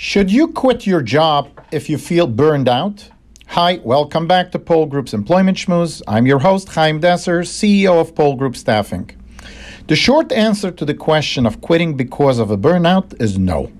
Should you quit your job if you feel burned out? Hi, welcome back to Poel Group's Employment Shmooze. I'm your host, Chaim Desser, CEO of Poel Group Staffing. The short answer to the question of quitting because of a burnout is no.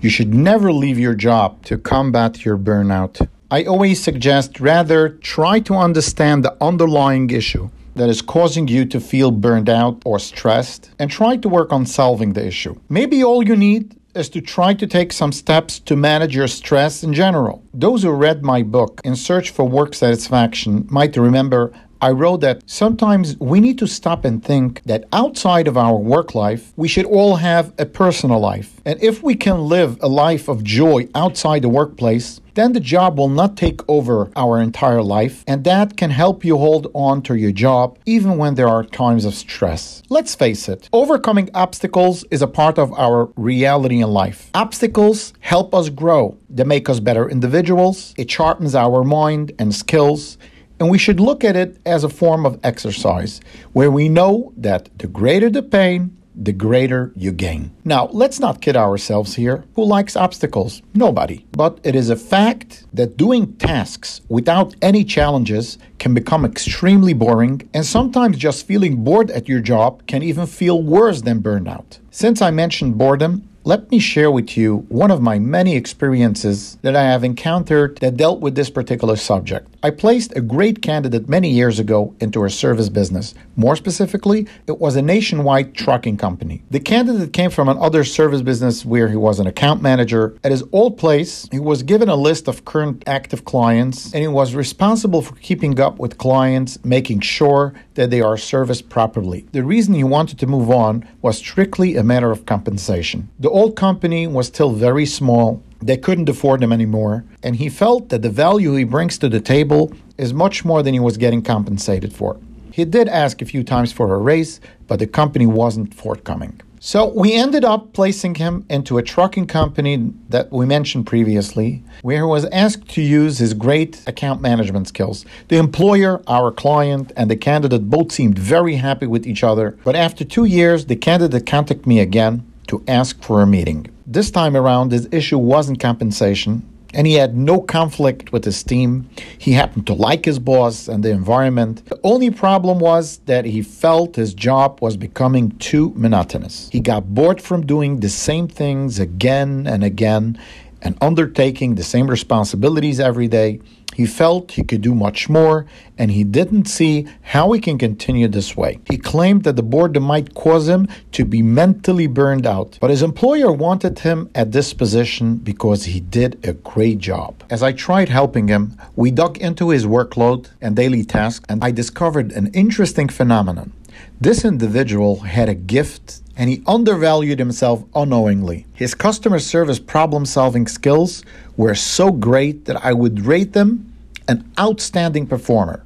You should never leave your job to combat your burnout. I always suggest rather try to understand the underlying issue that is causing you to feel burned out or stressed and try to work on solving the issue. Maybe all you need is to try to take some steps to manage your stress in general. Those who read my book, In Search for Work Satisfaction, might remember I wrote that sometimes we need to stop and think that outside of our work life, we should all have a personal life. And if we can live a life of joy outside the workplace, then the job will not take over our entire life, and that can help you hold on to your job even when there are times of stress. Let's face it, overcoming obstacles is a part of our reality in life. Obstacles help us grow, they make us better individuals, it sharpens our mind and skills and we should look at it as a form of exercise where we know that the greater the pain, the greater you gain. Now, let's not kid ourselves here. Who likes obstacles? Nobody. But it is a fact that doing tasks without any challenges can become extremely boring, and sometimes just feeling bored at your job can even feel worse than burnout. Since I mentioned boredom, let me share with you one of my many experiences that I have encountered that dealt with this particular subject. I placed a great candidate many years ago into a service business. More specifically, it was a nationwide trucking company. The candidate came from another service business where he was an account manager. At his old place, he was given a list of current active clients and he was responsible for keeping up with clients, making sure that they are serviced properly. The reason he wanted to move on was strictly a matter of compensation. The old company was still very small. They couldn't afford him anymore, and he felt that the value he brings to the table is much more than he was getting compensated for. He did ask a few times for a raise, but the company wasn't forthcoming. So we ended up placing him into a trucking company that we mentioned previously, where he was asked to use his great account management skills. The employer, our client, and the candidate both seemed very happy with each other. But after two years, the candidate contacted me again to ask for a meeting. This time around, his issue wasn't compensation, and he had no conflict with his team. He happened to like his boss and the environment. The only problem was that he felt his job was becoming too monotonous. He got bored from doing the same things again and again and undertaking the same responsibilities every day. He felt he could do much more, and he didn't see how he can continue this way. He claimed that the boredom might cause him to be mentally burned out, but his employer wanted him at this position because he did a great job. As I tried helping him, we dug into his workload and daily tasks, and I discovered an interesting phenomenon. This individual had a gift and he undervalued himself unknowingly. His customer service problem solving skills were so great that I would rate them an outstanding performer.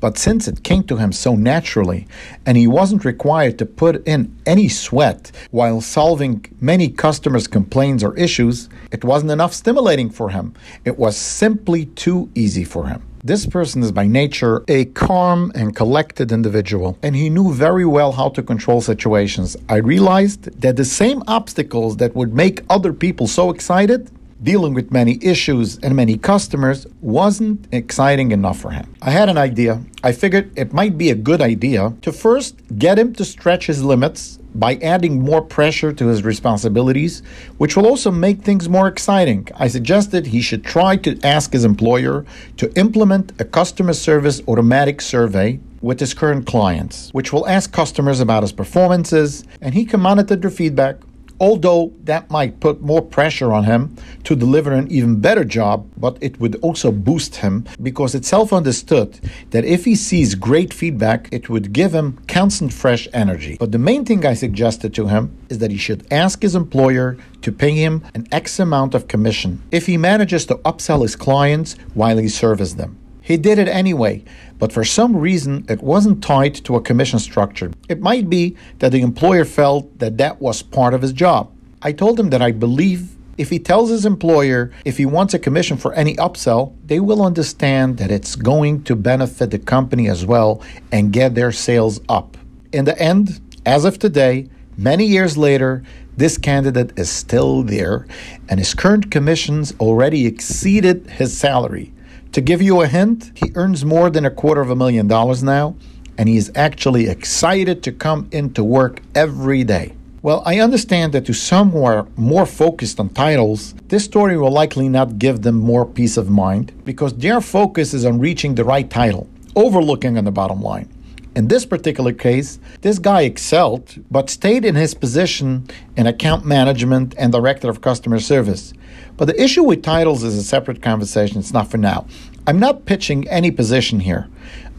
But since it came to him so naturally, and he wasn't required to put in any sweat while solving many customers' complaints or issues, it wasn't enough stimulating for him. It was simply too easy for him. This person is by nature a calm and collected individual, and he knew very well how to control situations. I realized that the same obstacles that would make other people so excited dealing with many issues and many customers wasn't exciting enough for him. I had an idea. I figured it might be a good idea to first get him to stretch his limits by adding more pressure to his responsibilities, which will also make things more exciting. I suggested he should try to ask his employer to implement a customer service automatic survey with his current clients, which will ask customers about his performances and he can monitor their feedback although that might put more pressure on him to deliver an even better job, but it would also boost him because it's self understood that if he sees great feedback, it would give him constant fresh energy. But the main thing I suggested to him is that he should ask his employer to pay him an X amount of commission if he manages to upsell his clients while he serves them. He did it anyway, but for some reason it wasn't tied to a commission structure. It might be that the employer felt that that was part of his job. I told him that I believe if he tells his employer if he wants a commission for any upsell, they will understand that it's going to benefit the company as well and get their sales up. In the end, as of today, Many years later, this candidate is still there, and his current commissions already exceeded his salary. To give you a hint, he earns more than a quarter of a million dollars now, and he is actually excited to come into work every day. Well, I understand that to some who are more focused on titles, this story will likely not give them more peace of mind because their focus is on reaching the right title, overlooking on the bottom line. In this particular case, this guy excelled, but stayed in his position in account management and director of customer service. But the issue with titles is a separate conversation. It's not for now. I'm not pitching any position here.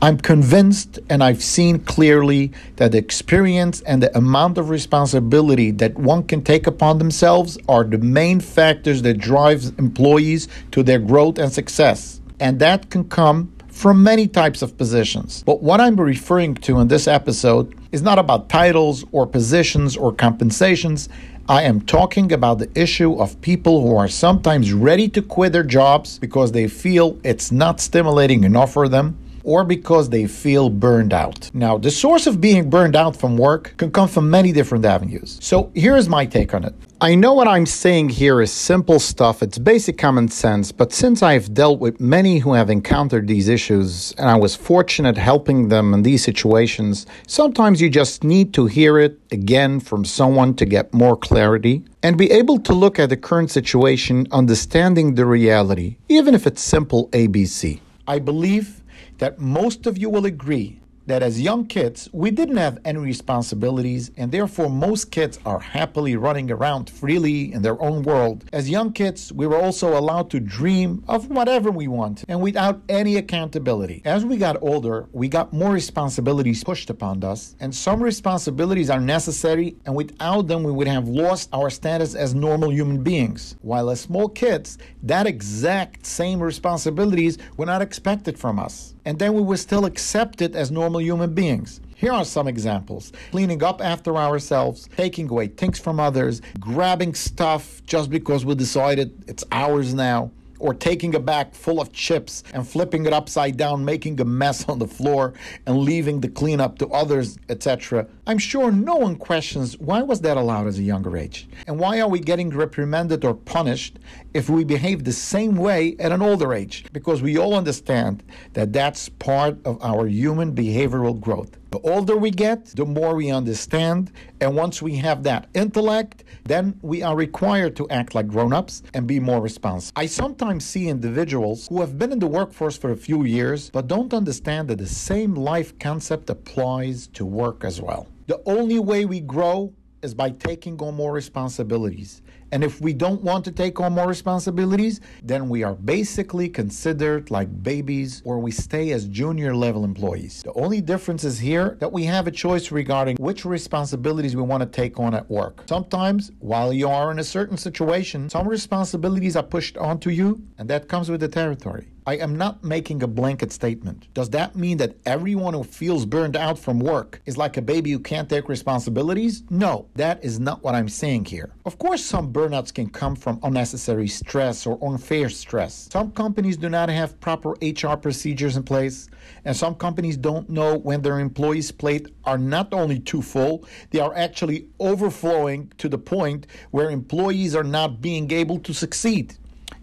I'm convinced and I've seen clearly that the experience and the amount of responsibility that one can take upon themselves are the main factors that drives employees to their growth and success. And that can come from many types of positions. But what I'm referring to in this episode is not about titles or positions or compensations. I am talking about the issue of people who are sometimes ready to quit their jobs because they feel it's not stimulating enough for them or because they feel burned out. Now, the source of being burned out from work can come from many different avenues. So, here's my take on it. I know what I'm saying here is simple stuff, it's basic common sense, but since I've dealt with many who have encountered these issues and I was fortunate helping them in these situations, sometimes you just need to hear it again from someone to get more clarity and be able to look at the current situation understanding the reality, even if it's simple ABC. I believe that most of you will agree that as young kids, we didn't have any responsibilities, and therefore most kids are happily running around freely in their own world. As young kids, we were also allowed to dream of whatever we want and without any accountability. As we got older, we got more responsibilities pushed upon us, and some responsibilities are necessary, and without them, we would have lost our status as normal human beings. While as small kids, that exact same responsibilities were not expected from us and then we were still accepted as normal human beings. Here are some examples cleaning up after ourselves, taking away things from others, grabbing stuff just because we decided it's ours now or taking a bag full of chips and flipping it upside down, making a mess on the floor and leaving the cleanup to others, etc. I'm sure no one questions why was that allowed as a younger age? And why are we getting reprimanded or punished if we behave the same way at an older age? Because we all understand that that's part of our human behavioral growth. The older we get, the more we understand. And once we have that intellect, then we are required to act like grown ups and be more responsible. I sometimes see individuals who have been in the workforce for a few years but don't understand that the same life concept applies to work as well. The only way we grow is by taking on more responsibilities. And if we don't want to take on more responsibilities, then we are basically considered like babies or we stay as junior level employees. The only difference is here that we have a choice regarding which responsibilities we want to take on at work. Sometimes, while you are in a certain situation, some responsibilities are pushed onto you, and that comes with the territory. I am not making a blanket statement. Does that mean that everyone who feels burned out from work is like a baby who can't take responsibilities? No, that is not what I'm saying here. Of course, some burnouts can come from unnecessary stress or unfair stress. Some companies do not have proper HR procedures in place, and some companies don't know when their employees' plate are not only too full, they are actually overflowing to the point where employees are not being able to succeed.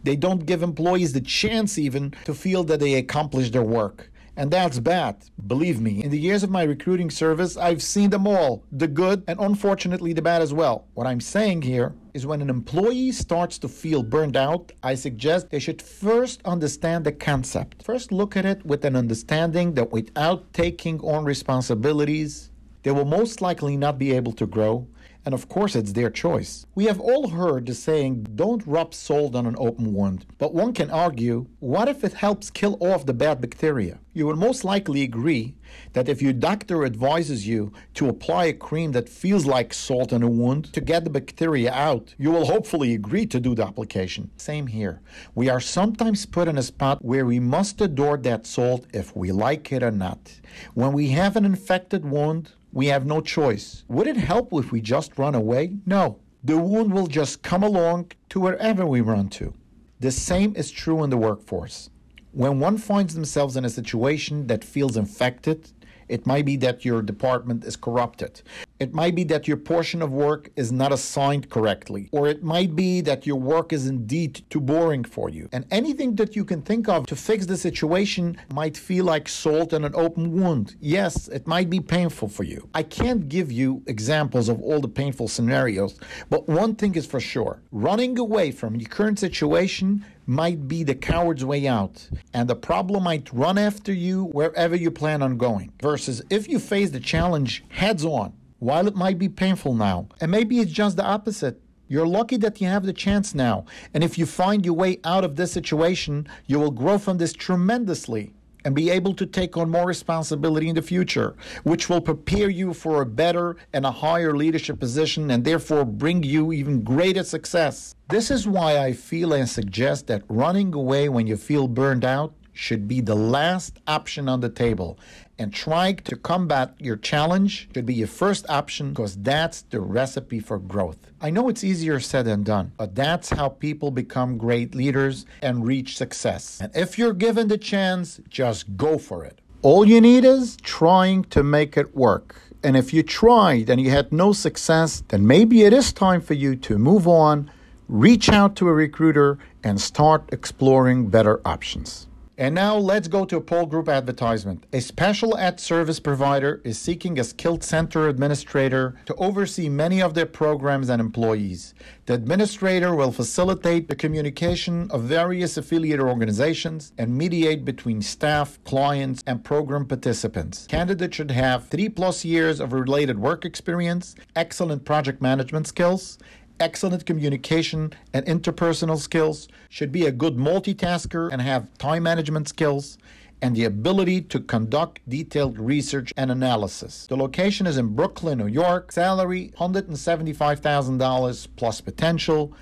They don't give employees the chance even to feel that they accomplished their work. And that's bad. Believe me, in the years of my recruiting service, I've seen them all the good and unfortunately the bad as well. What I'm saying here is when an employee starts to feel burned out, I suggest they should first understand the concept. First, look at it with an understanding that without taking on responsibilities, they will most likely not be able to grow and of course it's their choice. We have all heard the saying, don't rub salt on an open wound. But one can argue, what if it helps kill off the bad bacteria? You will most likely agree that if your doctor advises you to apply a cream that feels like salt on a wound to get the bacteria out, you will hopefully agree to do the application. Same here. We are sometimes put in a spot where we must adore that salt if we like it or not. When we have an infected wound, we have no choice. Would it help if we just run away? No. The wound will just come along to wherever we run to. The same is true in the workforce. When one finds themselves in a situation that feels infected, It might be that your department is corrupted. It might be that your portion of work is not assigned correctly, or it might be that your work is indeed too boring for you. And anything that you can think of to fix the situation might feel like salt in an open wound. Yes, it might be painful for you. I can't give you examples of all the painful scenarios, but one thing is for sure running away from your current situation might be the coward's way out, and the problem might run after you wherever you plan on going. Versus if you face the challenge heads on, while it might be painful now, and maybe it's just the opposite. You're lucky that you have the chance now. And if you find your way out of this situation, you will grow from this tremendously and be able to take on more responsibility in the future, which will prepare you for a better and a higher leadership position and therefore bring you even greater success. This is why I feel and suggest that running away when you feel burned out should be the last option on the table. And trying to combat your challenge should be your first option because that's the recipe for growth. I know it's easier said than done, but that's how people become great leaders and reach success. And if you're given the chance, just go for it. All you need is trying to make it work. And if you tried and you had no success, then maybe it is time for you to move on, reach out to a recruiter, and start exploring better options. And now let's go to a Poel Group advertisement. A special ad service provider is seeking a skilled center administrator to oversee many of their programs and employees. The administrator will facilitate the communication of various affiliate organizations and mediate between staff, clients, and program participants. Candidates should have three plus years of related work experience, excellent project management skills, excellent communication and interpersonal skills, should be a good multitasker and have time management skills, and the ability to conduct detailed research and analysis. The location is in Brooklyn, New York. Salary $175,000 plus potential.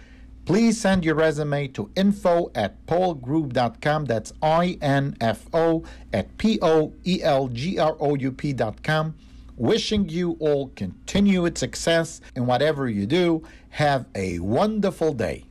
Please send your resume to info at poelgroup.com. That's I N F O at P O E L G R O U P.com. Wishing you all continued success in whatever you do. Have a wonderful day.